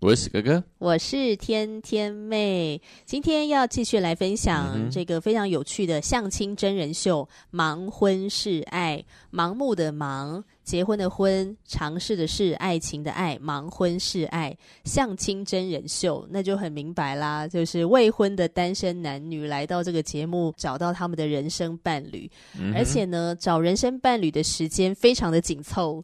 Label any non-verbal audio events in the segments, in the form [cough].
我是哥哥，我是天天妹。今天要继续来分享这个非常有趣的相亲真人秀《盲婚试爱》。盲目的盲，结婚的婚，尝试的是爱情的爱。盲婚试爱，相亲真人秀，那就很明白啦，就是未婚的单身男女来到这个节目，找到他们的人生伴侣，嗯、而且呢，找人生伴侣的时间非常的紧凑。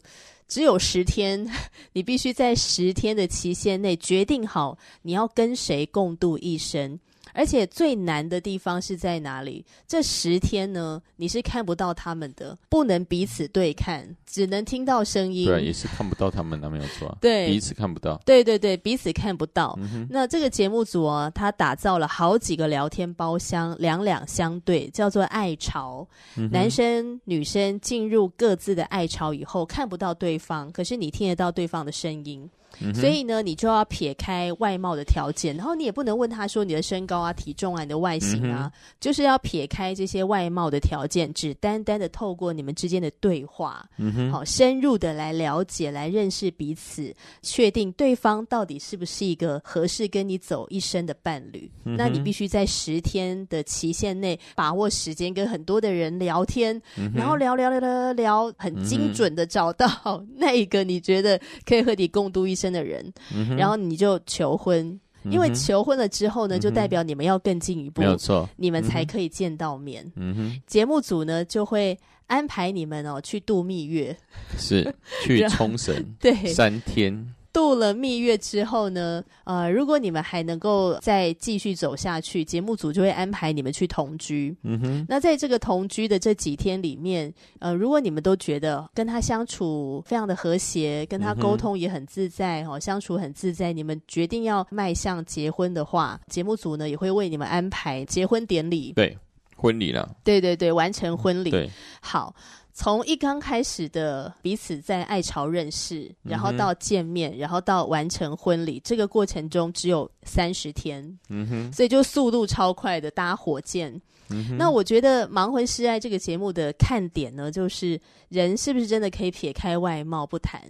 只有十天，[laughs] 你必须在十天的期限内决定好你要跟谁共度一生。而且最难的地方是在哪里？这十天呢，你是看不到他们的，不能彼此对看，只能听到声音。对，也是看不到他们，那没有错。对，彼此看不到。对对对，彼此看不到。嗯、那这个节目组啊，他打造了好几个聊天包厢，两两相对，叫做爱巢。嗯、男生女生进入各自的爱巢以后，看不到对方，可是你听得到对方的声音。嗯、所以呢，你就要撇开外貌的条件，然后你也不能问他说你的身高啊、体重啊、你的外形啊，嗯、就是要撇开这些外貌的条件，只单单的透过你们之间的对话，嗯、好深入的来了解、来认识彼此，确定对方到底是不是一个合适跟你走一生的伴侣。嗯、那你必须在十天的期限内把握时间，跟很多的人聊天，嗯、然后聊聊聊聊聊，很精准的找到 [laughs] 那一个你觉得可以和你共度一生的人，嗯、然后你就求婚，嗯、因为求婚了之后呢，嗯、就代表你们要更进一步，没有错，你们才可以见到面。嗯、节目组呢就会安排你们哦去度蜜月，是去冲绳，对，三天。度了蜜月之后呢，呃，如果你们还能够再继续走下去，节目组就会安排你们去同居。嗯哼，那在这个同居的这几天里面，呃，如果你们都觉得跟他相处非常的和谐，跟他沟通也很自在，哦，相处很自在，你们决定要迈向结婚的话，节目组呢也会为你们安排结婚典礼。对，婚礼了。对对对，完成婚礼。对，好。从一刚开始的彼此在爱巢认识，然后到见面，嗯、然后到完成婚礼，这个过程中只有三十天，嗯哼，所以就速度超快的搭火箭。嗯、那我觉得《盲婚试爱》这个节目的看点呢，就是人是不是真的可以撇开外貌不谈，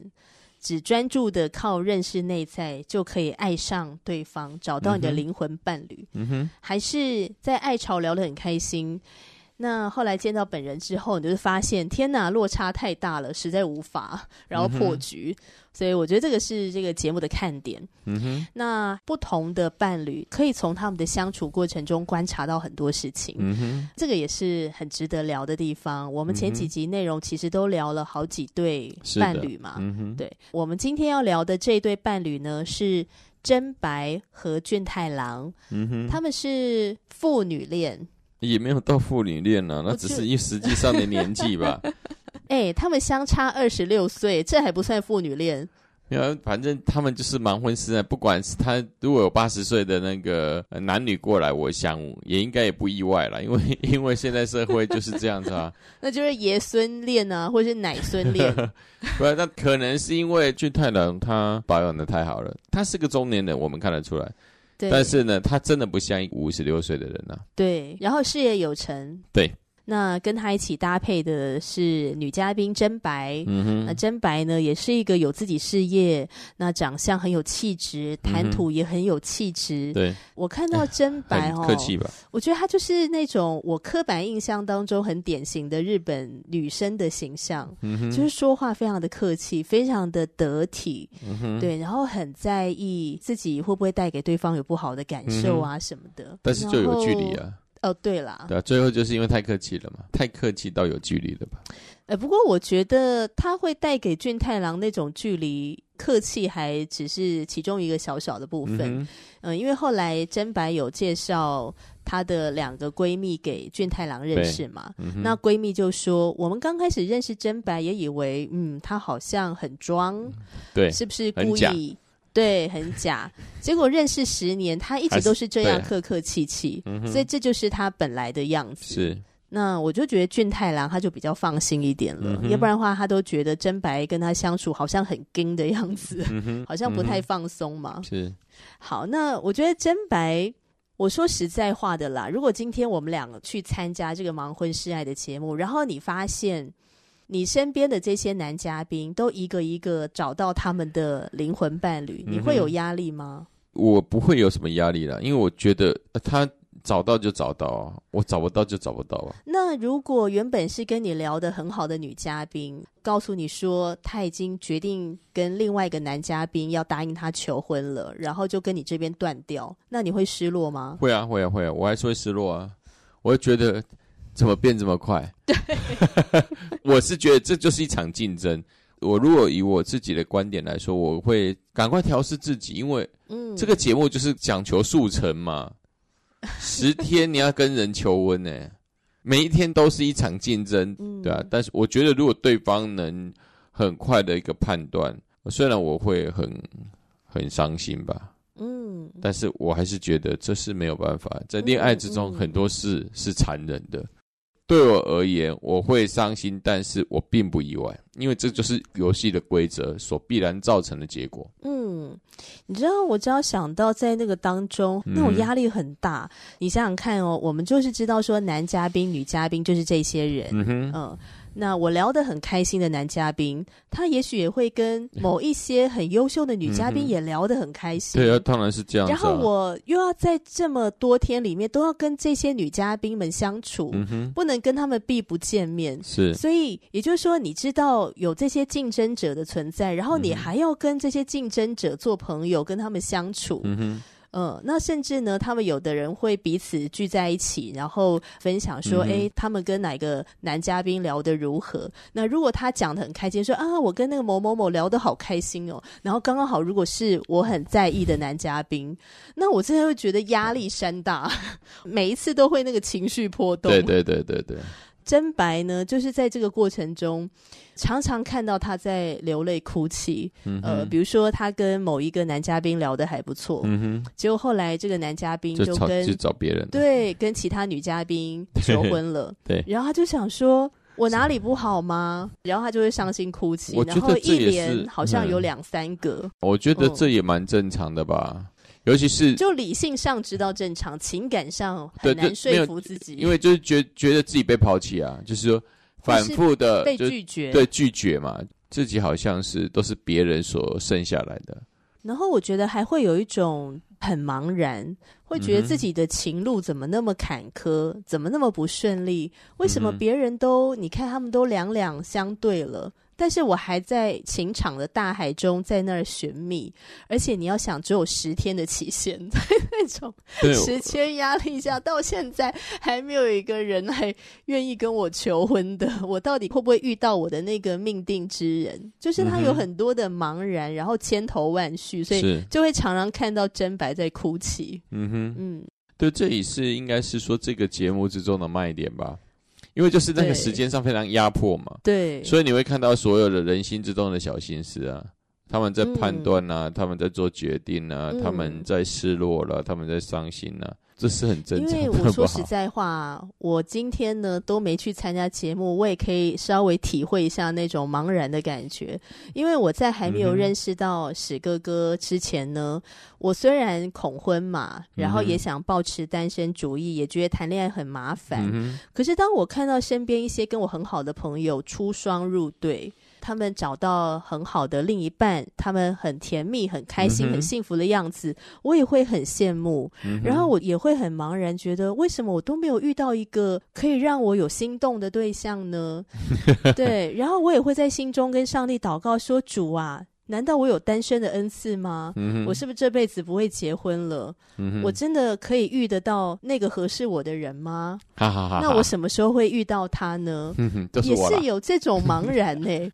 只专注的靠认识内在就可以爱上对方，找到你的灵魂伴侣？嗯哼，还是在爱巢聊得很开心？那后来见到本人之后，你就发现天哪，落差太大了，实在无法，然后破局。嗯、所以我觉得这个是这个节目的看点。嗯哼。那不同的伴侣可以从他们的相处过程中观察到很多事情。嗯哼。这个也是很值得聊的地方。我们前几集内容其实都聊了好几对伴侣嘛。嗯哼。对，我们今天要聊的这一对伴侣呢，是真白和俊太郎。嗯哼。他们是父女恋。也没有到父女恋呢，那只是因实际上的年纪吧。[laughs] 哎、欸，他们相差二十六岁，这还不算父女恋。没有，反正他们就是盲婚试爱。不管是他如果有八十岁的那个男女过来，我想也应该也不意外了，因为 [laughs] 因为现在社会就是这样子啊。[laughs] 那就是爷孙恋啊，或者是奶孙恋。不，那可能是因为俊太郎他保养的太好了，他是个中年人，我们看得出来。对但是呢，他真的不像一个五十六岁的人啊。对，然后事业有成。对。那跟他一起搭配的是女嘉宾真白，嗯哼，那真白呢也是一个有自己事业，那长相很有气质，谈吐也很有气质。对、嗯，我看到真白哦，客气吧？我觉得她就是那种我刻板印象当中很典型的日本女生的形象，嗯哼，就是说话非常的客气，非常的得体，嗯哼，对，然后很在意自己会不会带给对方有不好的感受啊什么的，嗯、但是就有距离啊。哦，对啦，对啊，最后就是因为太客气了嘛，太客气到有距离了吧？呃，不过我觉得他会带给俊太郎那种距离，客气还只是其中一个小小的部分。嗯，呃，因为后来真白有介绍她的两个闺蜜给俊太郎认识嘛。嗯、那闺蜜就说：“我们刚开始认识真白，也以为嗯，她好像很装，对，是不是故意？对，很假。结果认识十年，他一直都是这样客客气气，所以这就是他本来的样子。是。那我就觉得俊太郎他就比较放心一点了，嗯、要不然的话，他都觉得真白跟他相处好像很硬的样子，嗯、好像不太放松嘛。是。好，那我觉得真白。我说实在话的啦，如果今天我们两个去参加这个盲婚试爱的节目，然后你发现你身边的这些男嘉宾都一个一个找到他们的灵魂伴侣，你会有压力吗？我不会有什么压力啦，因为我觉得他。找到就找到啊，我找不到就找不到啊。那如果原本是跟你聊得很好的女嘉宾，告诉你说她已经决定跟另外一个男嘉宾要答应他求婚了，然后就跟你这边断掉，那你会失落吗？会啊，会啊，会啊，我还是会失落啊。我会觉得怎么变这么快？对，[laughs] 我是觉得这就是一场竞争。我如果以我自己的观点来说，我会赶快调试自己，因为嗯，这个节目就是讲求速成嘛。[laughs] 十天你要跟人求婚呢，每一天都是一场竞争，嗯、对啊。但是我觉得，如果对方能很快的一个判断，虽然我会很很伤心吧，嗯，但是我还是觉得这是没有办法，在恋爱之中很多事是残忍的。对我而言，我会伤心，但是我并不意外，因为这就是游戏的规则所必然造成的结果。嗯，你知道，我只要想到在那个当中，那种压力很大。嗯、你想想看哦，我们就是知道说，男嘉宾、女嘉宾就是这些人，嗯哼，嗯。那我聊得很开心的男嘉宾，他也许也会跟某一些很优秀的女嘉宾也聊得很开心。对啊，当然是这样啊。然后我又要在这么多天里面都要跟这些女嘉宾们相处，嗯，不能跟他们避不见面。是，所以也就是说，你知道有这些竞争者的存在，然后你还要跟这些竞争者做朋友，跟他们相处。嗯哼。嗯，那甚至呢，他们有的人会彼此聚在一起，然后分享说，哎、嗯，他们跟哪个男嘉宾聊得如何？那如果他讲得很开心，说啊，我跟那个某某某聊得好开心哦，然后刚刚好，如果是我很在意的男嘉宾，那我真的会觉得压力山大，[laughs] 每一次都会那个情绪波动。对对对对对。真白呢，就是在这个过程中，常常看到他在流泪哭泣。嗯、呃，比如说他跟某一个男嘉宾聊得还不错，嗯哼，结果后来这个男嘉宾就跟就找别人，对，跟其他女嘉宾 [laughs] 求婚了。对，然后他就想说，我哪里不好吗？然后他就会伤心哭泣，然后一连好像有两三个。嗯、我觉得这也蛮正常的吧。尤其是就理性上知道正常，情感上很难说服自己，因为就是觉觉得自己被抛弃啊，就是说反复的被拒绝，对拒绝嘛，自己好像是都是别人所剩下来的。然后我觉得还会有一种很茫然，会觉得自己的情路怎么那么坎坷，怎么那么不顺利？为什么别人都你看他们都两两相对了？但是我还在情场的大海中，在那儿寻觅，而且你要想，只有十天的期限，[laughs] 在那种时间压力下，到现在还没有一个人还愿意跟我求婚的，我到底会不会遇到我的那个命定之人？就是他有很多的茫然，然后千头万绪，所以就会常常看到真白在哭泣。嗯哼，嗯，对，这也是应该是说这个节目之中的卖点吧。因为就是那个时间上非常压迫嘛，对，所以你会看到所有的人心之中的小心思啊，他们在判断啊，嗯、他们在做决定啊，嗯、他们在失落了，他们在伤心啊。这是很正常的。因为我说实在话，我今天呢都没去参加节目，我也可以稍微体会一下那种茫然的感觉。因为我在还没有认识到史哥哥之前呢，嗯、我虽然恐婚嘛，然后也想保持单身主义，也觉得谈恋爱很麻烦。嗯、可是当我看到身边一些跟我很好的朋友出双入对。他们找到很好的另一半，他们很甜蜜、很开心、嗯、很幸福的样子，我也会很羡慕。嗯、然后我也会很茫然，觉得为什么我都没有遇到一个可以让我有心动的对象呢？[laughs] 对，然后我也会在心中跟上帝祷告说：“主啊，难道我有单身的恩赐吗？嗯、我是不是这辈子不会结婚了？嗯、我真的可以遇得到那个合适我的人吗？哈哈哈哈，那我什么时候会遇到他呢？嗯、哼是也是有这种茫然呢、欸。”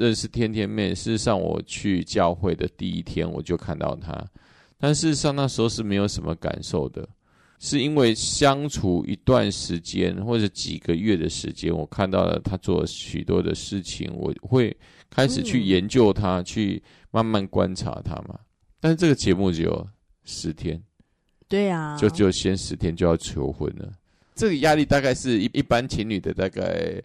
认识天天妹，事实上我去教会的第一天我就看到她，但事实上那时候是没有什么感受的，是因为相处一段时间或者几个月的时间，我看到了她做了许多的事情，我会开始去研究她，嗯、去慢慢观察她嘛。但是这个节目只有十天，对啊，就就先十天就要求婚了，这个压力大概是一一般情侣的大概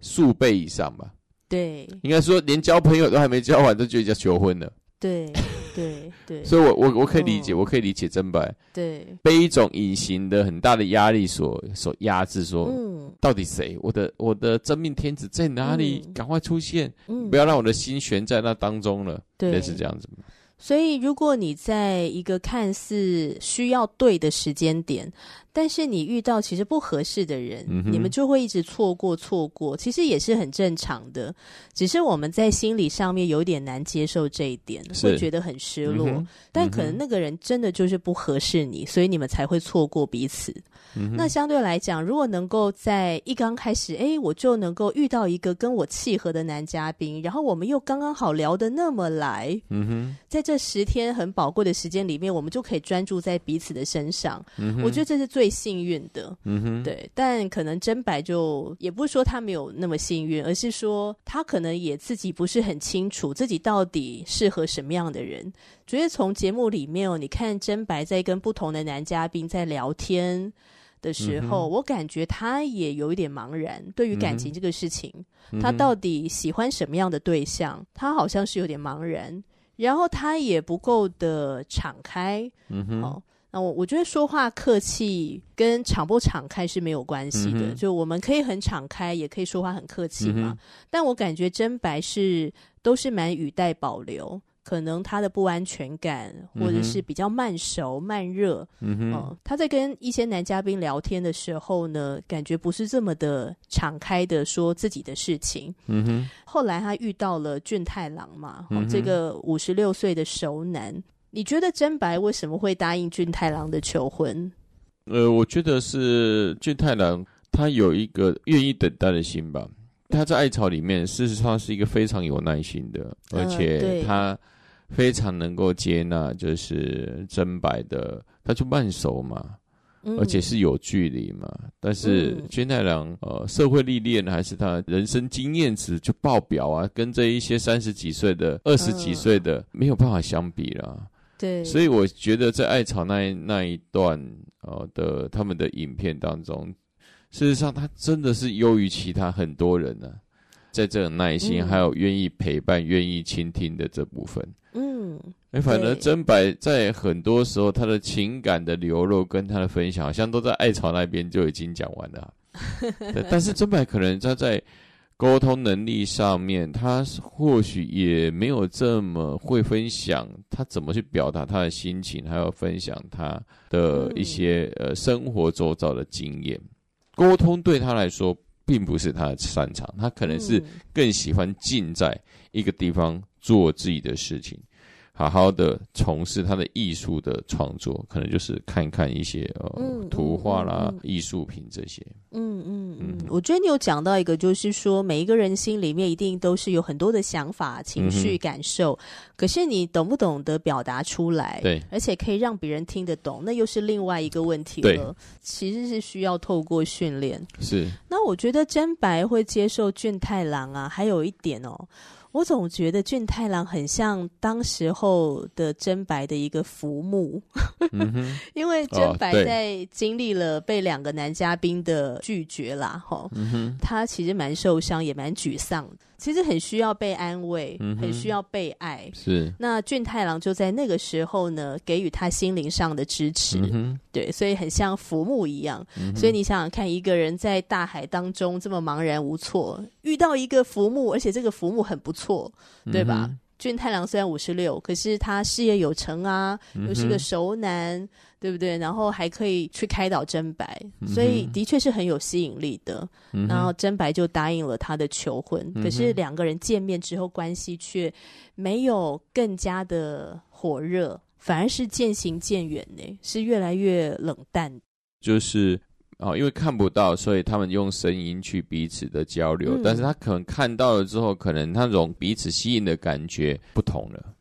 数倍以上吧。对，应该说连交朋友都还没交完，就就要求婚了。对。对 [laughs] 对，所以我，我我我可以理解，哦、我可以理解真白，对，被一种隐形的很大的压力所所压制，说，嗯，到底谁，我的我的真命天子在哪里？赶、嗯、快出现，嗯，不要让我的心悬在那当中了，对，类似这样子。所以，如果你在一个看似需要对的时间点，但是你遇到其实不合适的人，嗯、你们就会一直错过错过，其实也是很正常的。只是我们在心理上面有点难接受这一点，会觉得很失落。嗯、但可能那个人真的就是不合适你，所以你们才会错过彼此。嗯、那相对来讲，如果能够在一刚开始，哎，我就能够遇到一个跟我契合的男嘉宾，然后我们又刚刚好聊得那么来，嗯哼，在这十天很宝贵的时间里面，我们就可以专注在彼此的身上。嗯、我觉得这是最幸运的。嗯哼，对。但可能真白就也不是说他没有那么幸运，而是说他可能也自己不是很清楚自己到底适合什么样的人。觉得从节目里面哦，你看真白在跟不同的男嘉宾在聊天的时候，嗯、我感觉他也有一点茫然，对于感情这个事情，嗯、他到底喜欢什么样的对象，他好像是有点茫然。然后他也不够的敞开，嗯哼，哦，那我我觉得说话客气跟敞不敞开是没有关系的，嗯、就我们可以很敞开，也可以说话很客气嘛。嗯、但我感觉真白是都是蛮语带保留。可能他的不安全感，或者是比较慢熟、慢热。嗯哼，呃，他在跟一些男嘉宾聊天的时候呢，感觉不是这么的敞开的说自己的事情。嗯哼，后来他遇到了俊太郎嘛，哦，这个五十六岁的熟男。你觉得真白为什么会答应俊太郎的求婚？呃，我觉得是俊太郎他有一个愿意等待的心吧。他在爱巢里面，事实上是一个非常有耐心的，而且他。呃非常能够接纳，就是真白的，他就慢熟嘛，嗯、而且是有距离嘛。但是君太郎，呃，社会历练还是他人生经验值就爆表啊，跟这一些三十几岁的、二十几岁的、嗯、没有办法相比啦。对，所以我觉得在艾草那一那一段呃的他们的影片当中，事实上他真的是优于其他很多人呢、啊。在这种耐心，还有愿意陪伴、愿、嗯、意倾听的这部分，嗯，哎，反而真白在很多时候，他的情感的流露跟他的分享，好像都在艾草那边就已经讲完了。对，[laughs] 但是真白可能他在沟通能力上面，他或许也没有这么会分享，他怎么去表达他的心情，还有分享他的一些、嗯、呃生活周遭的经验。沟通对他来说。并不是他的擅长，他可能是更喜欢静在一个地方做自己的事情，好好的从事他的艺术的创作，可能就是看看一些呃、嗯、图画啦、艺术品这些。嗯嗯嗯，我觉得你有讲到一个，就是说每一个人心里面一定都是有很多的想法、情绪、感受，嗯、可是你懂不懂得表达出来？对，而且可以让别人听得懂，那又是另外一个问题了。对，其实是需要透过训练。是。那我觉得真白会接受俊太郎啊，还有一点哦。我总觉得俊太郎很像当时候的真白的一个浮木，嗯、[laughs] 因为真白在经历了被两个男嘉宾的拒绝啦，哈、哦，嗯、他其实蛮受伤，也蛮沮丧的。其实很需要被安慰，嗯、很需要被爱。是，那俊太郎就在那个时候呢，给予他心灵上的支持。嗯、对，所以很像浮木一样。嗯、所以你想想看，一个人在大海当中这么茫然无措，遇到一个浮木，而且这个浮木很不错，对吧？嗯俊太郎虽然五十六，可是他事业有成啊，又是个熟男，嗯、对不对？然后还可以去开导真白，嗯、所以的确是很有吸引力的。嗯、然后真白就答应了他的求婚，嗯、可是两个人见面之后，关系却没有更加的火热，反而是渐行渐远呢，是越来越冷淡。就是。哦，因为看不到，所以他们用声音去彼此的交流。嗯、但是他可能看到了之后，可能那种彼此吸引的感觉不同了。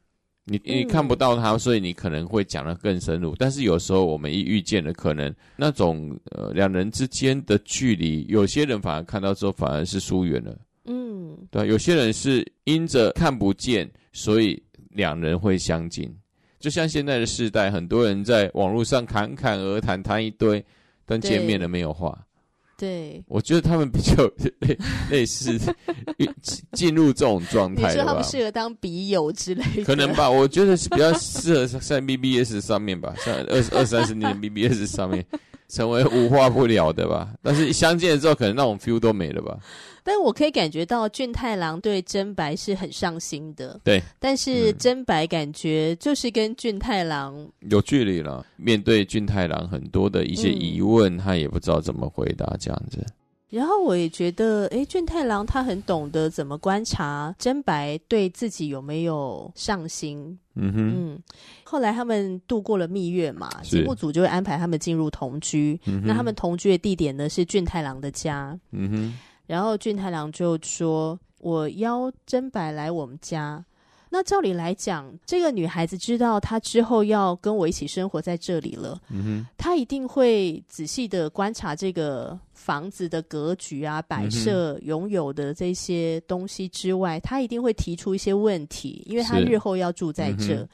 你你看不到他，所以你可能会讲的更深入。但是有时候我们一遇见了，可能那种呃两人之间的距离，有些人反而看到之后反而是疏远了。嗯，对，有些人是因着看不见，所以两人会相近。就像现在的世代，很多人在网络上侃侃而谈，谈一堆，但见面了没有话。对，我觉得他们比较 [laughs] 类类似进入这种状态。你说他们适合当笔友之类的？可能吧，我觉得是比较适合在 BBS 上面吧，像二二三十年 BBS 上面成为无话不聊的吧。但是相见了之后，可能那种 feel 都没了吧。但我可以感觉到俊太郎对真白是很上心的，对。但是真白感觉就是跟俊太郎有距离了。面对俊太郎很多的一些疑问，嗯、他也不知道怎么回答，这样子。然后我也觉得，哎，俊太郎他很懂得怎么观察真白对自己有没有上心。嗯哼。嗯。后来他们度过了蜜月嘛，节目组就会安排他们进入同居。嗯、那他们同居的地点呢是俊太郎的家。嗯哼。然后俊太郎就说：“我邀真白来我们家。那照理来讲，这个女孩子知道她之后要跟我一起生活在这里了，嗯，她一定会仔细的观察这个房子的格局啊、摆设、嗯、拥有的这些东西之外，她一定会提出一些问题，因为她日后要住在这。”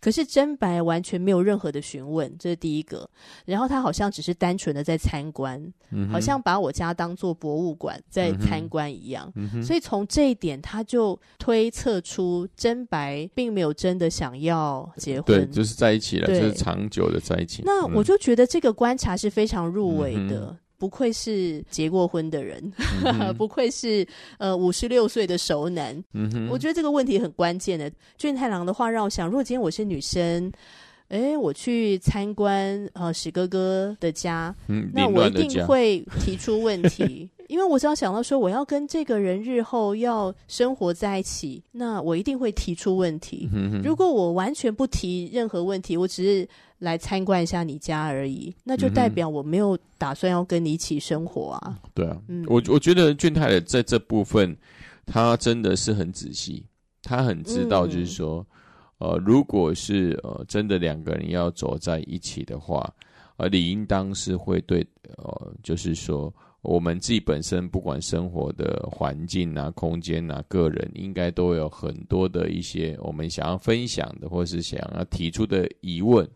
可是真白完全没有任何的询问，这是第一个。然后他好像只是单纯的在参观，嗯、好像把我家当做博物馆在参观一样。嗯、所以从这一点，他就推测出真白并没有真的想要结婚，对，就是在一起了，就是长久的在一起。那我就觉得这个观察是非常入微的。嗯不愧是结过婚的人，嗯、[laughs] 不愧是呃五十六岁的熟男。嗯哼，我觉得这个问题很关键的。俊太郎的话让我想，如果今天我是女生，哎，我去参观呃史哥哥的家，嗯，那我一定会提出问题，[laughs] 因为我只要想到说我要跟这个人日后要生活在一起，那我一定会提出问题。嗯哼，如果我完全不提任何问题，我只是。来参观一下你家而已，那就代表我没有打算要跟你一起生活啊。嗯、对啊，嗯，我我觉得俊太的在这部分，他真的是很仔细，他很知道，就是说，嗯、呃，如果是呃真的两个人要走在一起的话，呃，理应当是会对，呃，就是说，我们自己本身不管生活的环境啊、空间啊、个人，应该都有很多的一些我们想要分享的，或是想要提出的疑问。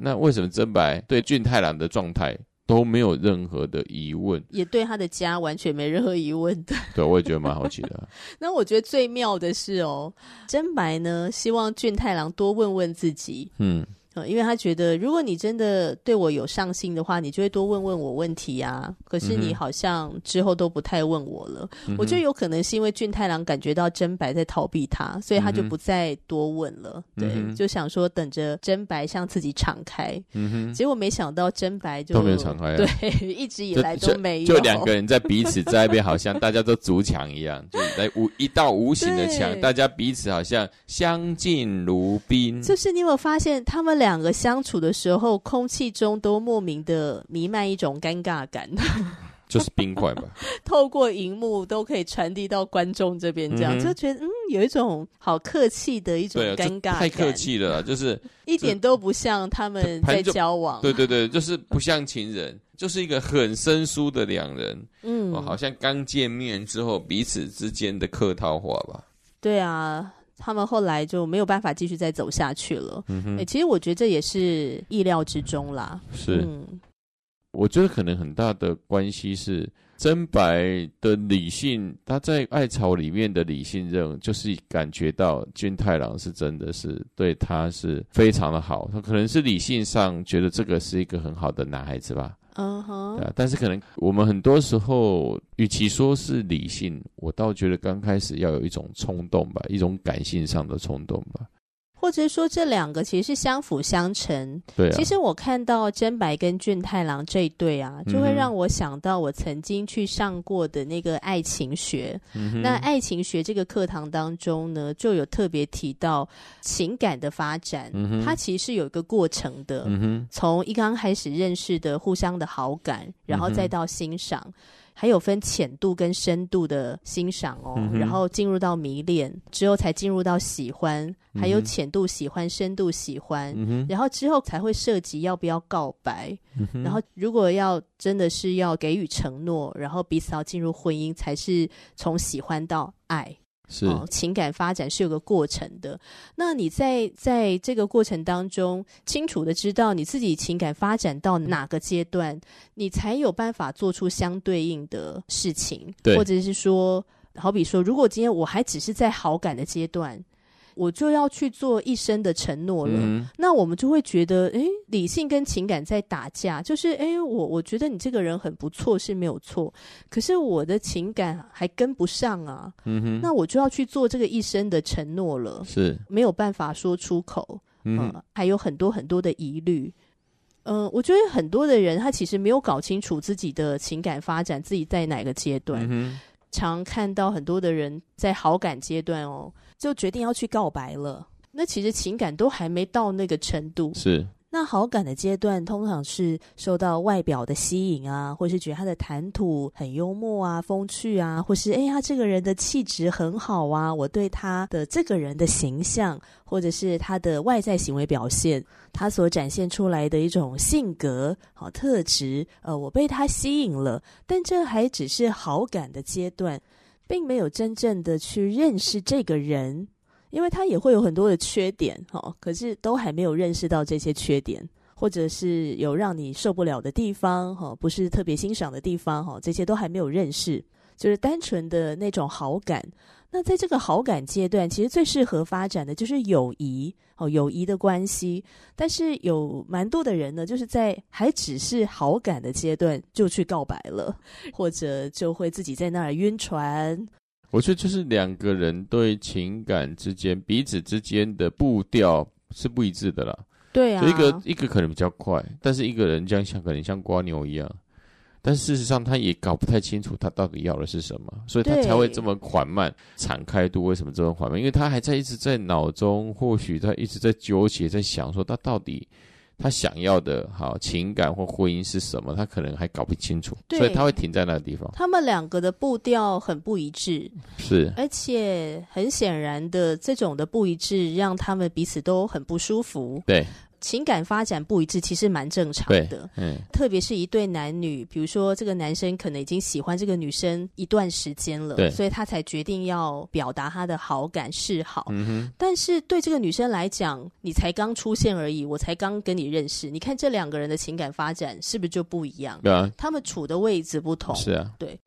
那为什么真白对俊太郎的状态都没有任何的疑问，也对他的家完全没任何疑问的？[laughs] 对，我也觉得蛮好奇的。[laughs] 那我觉得最妙的是哦，真白呢，希望俊太郎多问问自己。嗯。呃，因为他觉得，如果你真的对我有上心的话，你就会多问问我问题啊。可是你好像之后都不太问我了。嗯、我觉得有可能是因为俊太郎感觉到真白在逃避他，所以他就不再多问了。嗯、对，就想说等着真白向自己敞开。嗯哼。结果没想到真白就都没有敞开、啊，对，一直以来都没有。就两个人在彼此在那边，好像大家都筑墙一样，就在无一道无形的墙，大家彼此好像相敬如宾。就是你有没有发现他们？两个相处的时候，空气中都莫名的弥漫一种尴尬感，[laughs] 就是冰块吧。[laughs] 透过荧幕都可以传递到观众这边，这样、嗯、就觉得嗯，有一种好客气的一种尴尬感，太客气了，就是 [laughs] 一点都不像他们在交往。对对对，就是不像情人，就是一个很生疏的两人。嗯，好像刚见面之后彼此之间的客套话吧。对啊。他们后来就没有办法继续再走下去了。嗯哼，欸，其实我觉得这也是意料之中啦。是，嗯，我觉得可能很大的关系是真白的理性，他在爱巢里面的理性认，就是感觉到君太郎是真的是对他是非常的好，他可能是理性上觉得这个是一个很好的男孩子吧。嗯哼，但是可能我们很多时候，与其说是理性，我倒觉得刚开始要有一种冲动吧，一种感性上的冲动吧。或者说这两个其实是相辅相成。对啊，其实我看到真白跟俊太郎这一对啊，就会让我想到我曾经去上过的那个爱情学。嗯。那爱情学这个课堂当中呢，就有特别提到情感的发展，嗯。它其实是有一个过程的。嗯。从一刚开始认识的互相的好感，然后再到欣赏。还有分浅度跟深度的欣赏哦，嗯、然后进入到迷恋之后，才进入到喜欢，还有浅度喜欢、深度喜欢，嗯、然后之后才会涉及要不要告白，嗯、然后如果要真的是要给予承诺，然后彼此要进入婚姻，才是从喜欢到爱。是、哦，情感发展是有个过程的。那你在在这个过程当中，清楚的知道你自己情感发展到哪个阶段，你才有办法做出相对应的事情。对，或者是说，好比说，如果今天我还只是在好感的阶段。我就要去做一生的承诺了，嗯、那我们就会觉得，诶，理性跟情感在打架，就是，诶，我我觉得你这个人很不错是没有错，可是我的情感还跟不上啊，嗯哼，那我就要去做这个一生的承诺了，是。没有办法说出口，嗯、呃，还有很多很多的疑虑，嗯、呃，我觉得很多的人他其实没有搞清楚自己的情感发展，自己在哪个阶段，嗯、常看到很多的人在好感阶段哦。就决定要去告白了，那其实情感都还没到那个程度。是，那好感的阶段，通常是受到外表的吸引啊，或是觉得他的谈吐很幽默啊、风趣啊，或是哎，他这个人的气质很好啊，我对他的这个人的形象，或者是他的外在行为表现，他所展现出来的一种性格好特质，呃，我被他吸引了，但这还只是好感的阶段。并没有真正的去认识这个人，因为他也会有很多的缺点，哈。可是都还没有认识到这些缺点，或者是有让你受不了的地方，哈，不是特别欣赏的地方，哈，这些都还没有认识，就是单纯的那种好感。那在这个好感阶段，其实最适合发展的就是友谊哦，友谊的关系。但是有蛮多的人呢，就是在还只是好感的阶段就去告白了，或者就会自己在那儿晕船。我觉得就是两个人对情感之间彼此之间的步调是不一致的啦。对啊，一个一个可能比较快，但是一个人这样像可能像瓜牛一样。但事实上，他也搞不太清楚他到底要的是什么，所以他才会这么缓慢。敞开度为什么这么缓慢？因为他还在一直在脑中，或许他一直在纠结，在想说他到底他想要的好情感或婚姻是什么，他可能还搞不清楚，所以他会停在那个地方。他们两个的步调很不一致，是，而且很显然的，这种的不一致让他们彼此都很不舒服。对。情感发展不一致，其实蛮正常的。嗯，特别是一对男女，比如说这个男生可能已经喜欢这个女生一段时间了，对，所以他才决定要表达他的好感示好。嗯哼。但是对这个女生来讲，你才刚出现而已，我才刚跟你认识，你看这两个人的情感发展是不是就不一样？对啊，他们处的位置不同。是啊，对。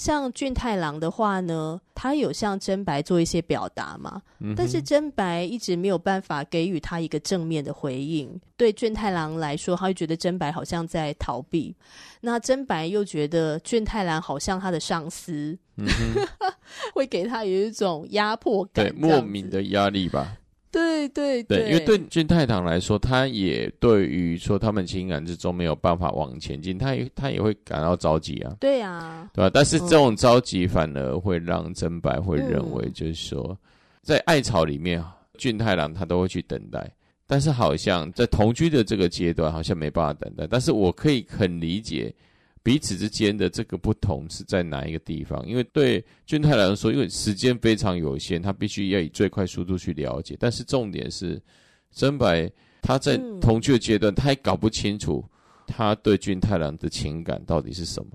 像俊太郎的话呢，他有向真白做一些表达嘛，嗯、但是真白一直没有办法给予他一个正面的回应。对俊太郎来说，他会觉得真白好像在逃避，那真白又觉得俊太郎好像他的上司，嗯、[laughs] 会给他有一种压迫感，对，莫名的压力吧。对对对，对，因为对俊太郎来说，他也对于说他们情感之中没有办法往前进，他也他也会感到着急啊。对啊，对吧？但是这种着急反而会让真白会认为，就是说，嗯、在爱巢里面，俊太郎他都会去等待，但是好像在同居的这个阶段，好像没办法等待。但是我可以很理解。彼此之间的这个不同是在哪一个地方？因为对俊太来说，因为时间非常有限，他必须要以最快速度去了解。但是重点是，真白他在同居的阶段，嗯、他还搞不清楚他对俊太郎的情感到底是什么。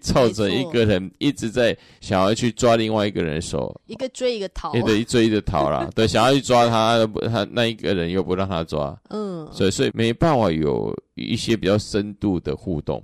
凑成一个人一直在想要去抓另外一个人的手，一个追一个逃，一个一追一个逃啦。[laughs] 对，想要去抓他，他那一个人又不让他抓，嗯，所以所以没办法有一些比较深度的互动。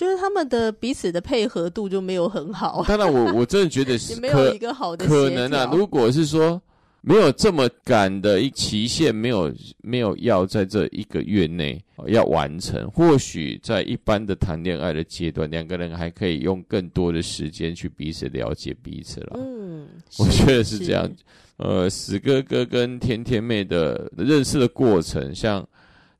就是他们的彼此的配合度就没有很好。当然，我 [laughs] 我真的觉得是没有一个好的可能啊。如果是说没有这么赶的一期限，没有没有要在这一个月内要完成，或许在一般的谈恋爱的阶段，两个人还可以用更多的时间去彼此了解彼此了。嗯，我觉得是这样。呃，史哥哥跟甜甜妹的认识的过程，像。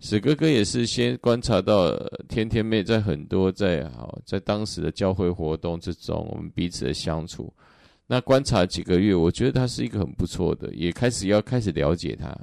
史哥哥也是先观察到天天妹在很多在好在当时的教会活动之中，我们彼此的相处。那观察几个月，我觉得他是一个很不错的，也开始要开始了解他。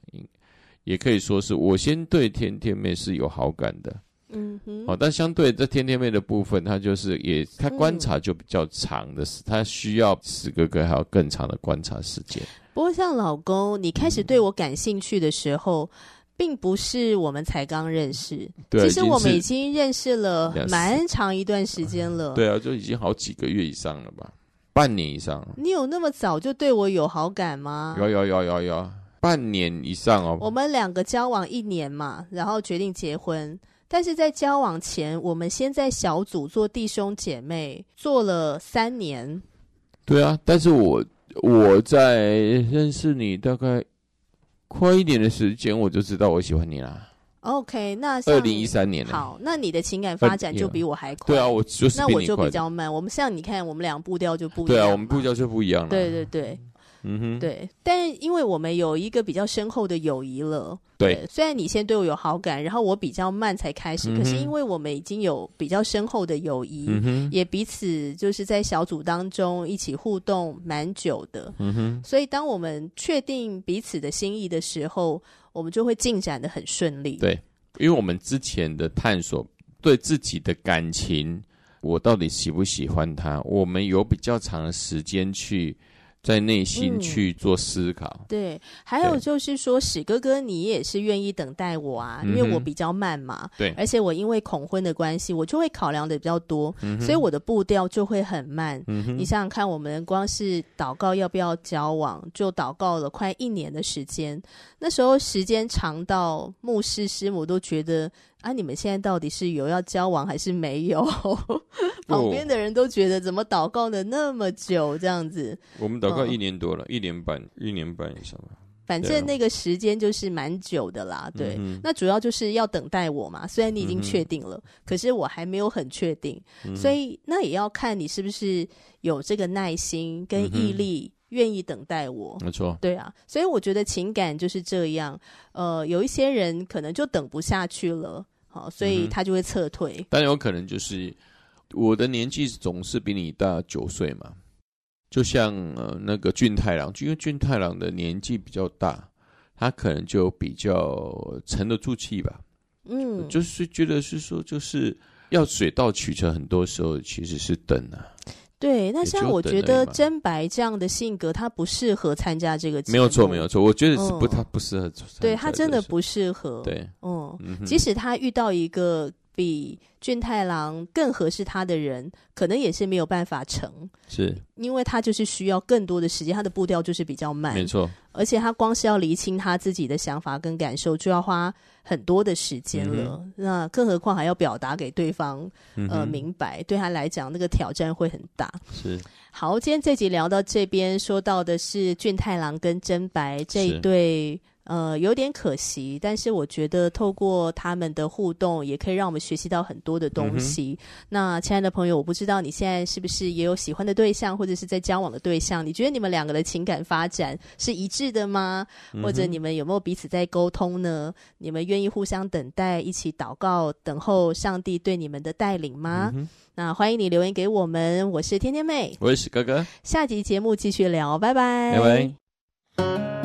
也可以说是我先对天天妹是有好感的。嗯哼。好，但相对这天天妹的部分，他就是也他观察就比较长的是，他、嗯、需要史哥哥还有更长的观察时间。不过像老公，你开始对我感兴趣的时候。嗯并不是我们才刚认识，对，其实我们已经认识了蛮长一段时间了。对啊，就已经好几个月以上了吧，半年以上。你有那么早就对我有好感吗？有有有有有，半年以上哦。我们两个交往一年嘛，然后决定结婚。但是在交往前，我们先在小组做弟兄姐妹，做了三年。对啊，但是我我在认识你大概。快一点的时间，我就知道我喜欢你啦。OK，那二零一三年好，那你的情感发展就比我还快。对啊，我就是那我就比较慢。我们像你看，我们俩步调就不一样。对啊，我们步调就不一样了。对对对。嗯哼，对，但因为我们有一个比较深厚的友谊了，对，对，虽然你先对我有好感，然后我比较慢才开始，嗯、可是因为我们已经有比较深厚的友谊，嗯，也彼此就是在小组当中一起互动蛮久的，嗯哼，所以当我们确定彼此的心意的时候，我们就会进展的很顺利。对，因为我们之前的探索，对自己的感情，我到底喜不喜欢他，我们有比较长的时间去。在内心去做思考，嗯，对，还有就是说，史哥哥，你也是愿意等待我啊，因为我比较慢嘛，对，而且我因为恐婚的关系，我就会考量的比较多，嗯，所以我的步调就会很慢。嗯，你想想看，我们光是祷告要不要交往，就祷告了快一年的时间，那时候时间长到牧师师母都觉得。啊！你们现在到底是有要交往还是没有？[laughs] 旁边的人都觉得怎么祷告的那么久这样子？我们祷告一年多了，嗯、一年半，一年半以上吧。反正那个时间就是蛮久的啦。对、嗯，那主要就是要等待我嘛。虽然你已经确定了、嗯，可是我还没有很确定、嗯，所以那也要看你是不是有这个耐心跟毅力。嗯愿意等待我，没错，对啊，所以我觉得情感就是这样。呃，有一些人可能就等不下去了，好，所以他就会撤退。嗯、但有可能就是我的年纪总是比你大九岁嘛，就像呃那个俊太郎，因为俊太郎的年纪比较大，他可能就比较沉得住气吧。嗯，就是觉得是说，就是要水到渠成，很多时候其实是等啊。对，那像我觉得真白这样的性格，他不适合参加这个节目。没有错，没有错，我觉得是不，他、嗯、不适合。对，他真的不适合。对，嗯，嗯，即使他遇到一个比俊太郎更合适他的人，可能也是没有办法成。是，因为他就是需要更多的时间，他的步调就是比较慢。没错，而且他光是要厘清他自己的想法跟感受，就要花很多的时间了，嗯，那更何况还要表达给对方，嗯，呃明白，对他来讲那个挑战会很大。是，好，今天这集聊到这边，说到的是俊太郎跟真白这一对。呃，有点可惜，但是我觉得透过他们的互动，也可以让我们学习到很多的东西。嗯、那亲爱的朋友，我不知道你现在是不是也有喜欢的对象，或者是在交往的对象？你觉得你们两个的情感发展是一致的吗？嗯、或者你们有没有彼此在沟通呢？你们愿意互相等待，一起祷告，等候上帝对你们的带领吗？嗯、那欢迎你留言给我们。我是天天妹，我是哥哥，下集节目继续聊，拜拜，拜拜。